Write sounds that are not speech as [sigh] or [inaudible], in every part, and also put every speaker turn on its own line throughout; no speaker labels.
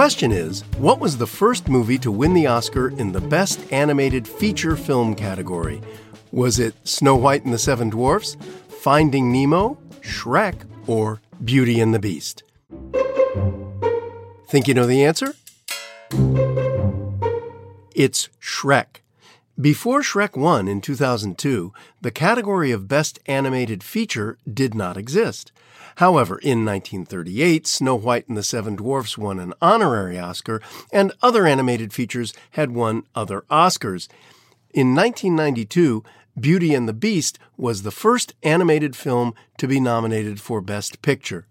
question is what was the first movie to win the Oscar in the Best Animated Feature Film category? Was it Snow White and the Seven Dwarfs, Finding Nemo, Shrek, or Beauty and the Beast? Think you know the answer? It's Shrek. Before Shrek 1 in 2002, the category of Best Animated Feature did not exist. However, in 1938, Snow White and the Seven Dwarfs won an honorary Oscar, and other animated features had won other Oscars. In 1992, Beauty and the Beast was the first animated film to be nominated for Best Picture.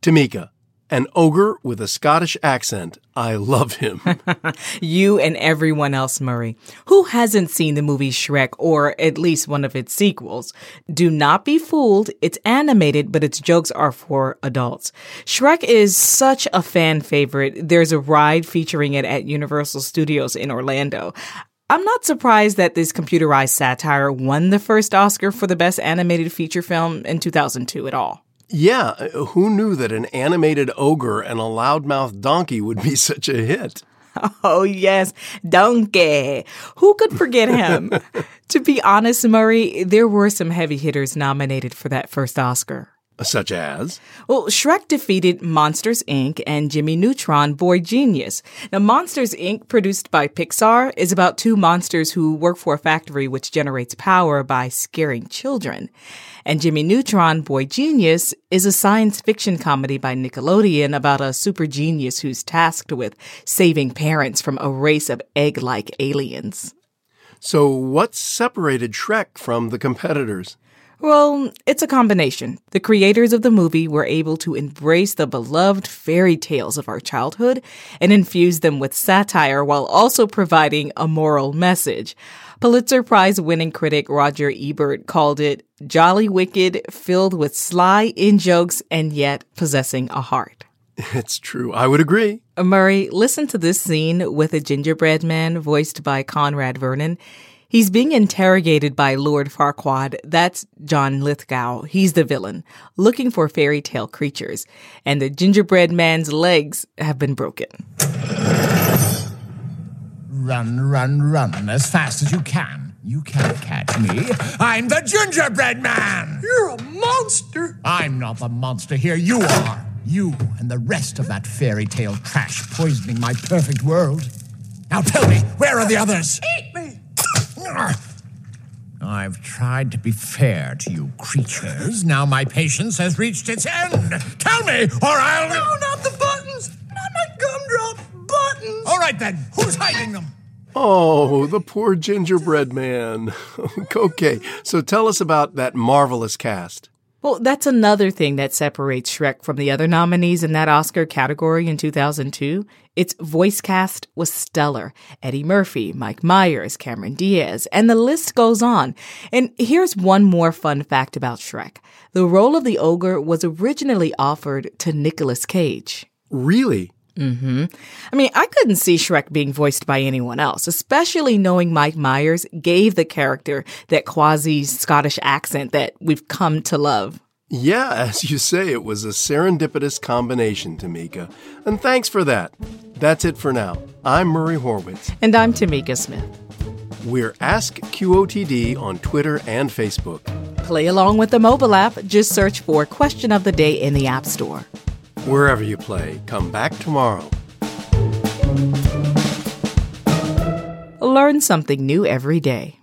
Tamika, an ogre with a Scottish accent. I love him. [laughs]
you and everyone else, Murray. Who hasn't seen the movie Shrek or at least one of its sequels? Do not be fooled. It's animated, but its jokes are for adults. Shrek is such a fan favorite. There's a ride featuring it at Universal Studios in Orlando. I'm not surprised that this computerized satire won the first Oscar for the best animated feature film in 2002 at all.
Yeah, uh, who knew that an animated ogre and a loudmouth donkey would be [laughs] such a hit?
Oh, yes, Donkey. Who could forget him? [laughs] to be honest, Murray, there were some heavy hitters nominated for that first Oscar.
Such as?
Well, Shrek defeated Monsters Inc. and Jimmy Neutron Boy Genius. Now, Monsters Inc., produced by Pixar, is about two monsters who work for a factory which generates power by scaring children. And Jimmy Neutron Boy Genius is a science fiction comedy by Nickelodeon about a super genius who's tasked with saving parents from a race of egg like aliens.
So, what separated Shrek from the competitors?
Well, it's a combination. The creators of the movie were able to embrace the beloved fairy tales of our childhood and infuse them with satire while also providing a moral message. Pulitzer Prize winning critic Roger Ebert called it jolly wicked, filled with sly in jokes and yet possessing a heart. [laughs]
It's true. I would agree.
Murray, listen to this scene with a gingerbread man voiced by Conrad Vernon. He's being interrogated by Lord Farquaad. That's John Lithgow. He's the villain, looking for fairy tale creatures. And the gingerbread man's legs have been broken.
Run, run, run as fast as you can. You can't catch me. I'm the gingerbread man!
You're a monster!
I'm not the monster here. You are. You and the rest of that fairy tale trash poisoning my perfect world. Now tell me, where are the others?
Eat me!
I've tried to be fair to you creatures. Now my patience has reached its end. Tell me, or I'll.
No, not the buttons! Not my gumdrop buttons!
All right then, who's hiding them?
Oh, the poor gingerbread man. [laughs] okay, so tell us about that marvelous cast.
Well, that's another thing that separates Shrek from the other nominees in that Oscar category in 2002. Its voice cast was stellar. Eddie Murphy, Mike Myers, Cameron Diaz, and the list goes on. And here's one more fun fact about Shrek. The role of the ogre was originally offered to Nicolas Cage.
Really?
Mm-hmm. I mean, I couldn't see Shrek being voiced by anyone else, especially knowing Mike Myers gave the character that quasi Scottish accent that we've come to love.
Yeah, as you say, it was a serendipitous combination, Tamika. And thanks for that. That's it for now. I'm Murray Horwitz.
And I'm Tamika Smith.
We're Ask QOTD on Twitter and Facebook.
Play along with the mobile app. Just search for Question of the Day in the App Store.
Wherever you play, come back tomorrow.
Learn something new every day.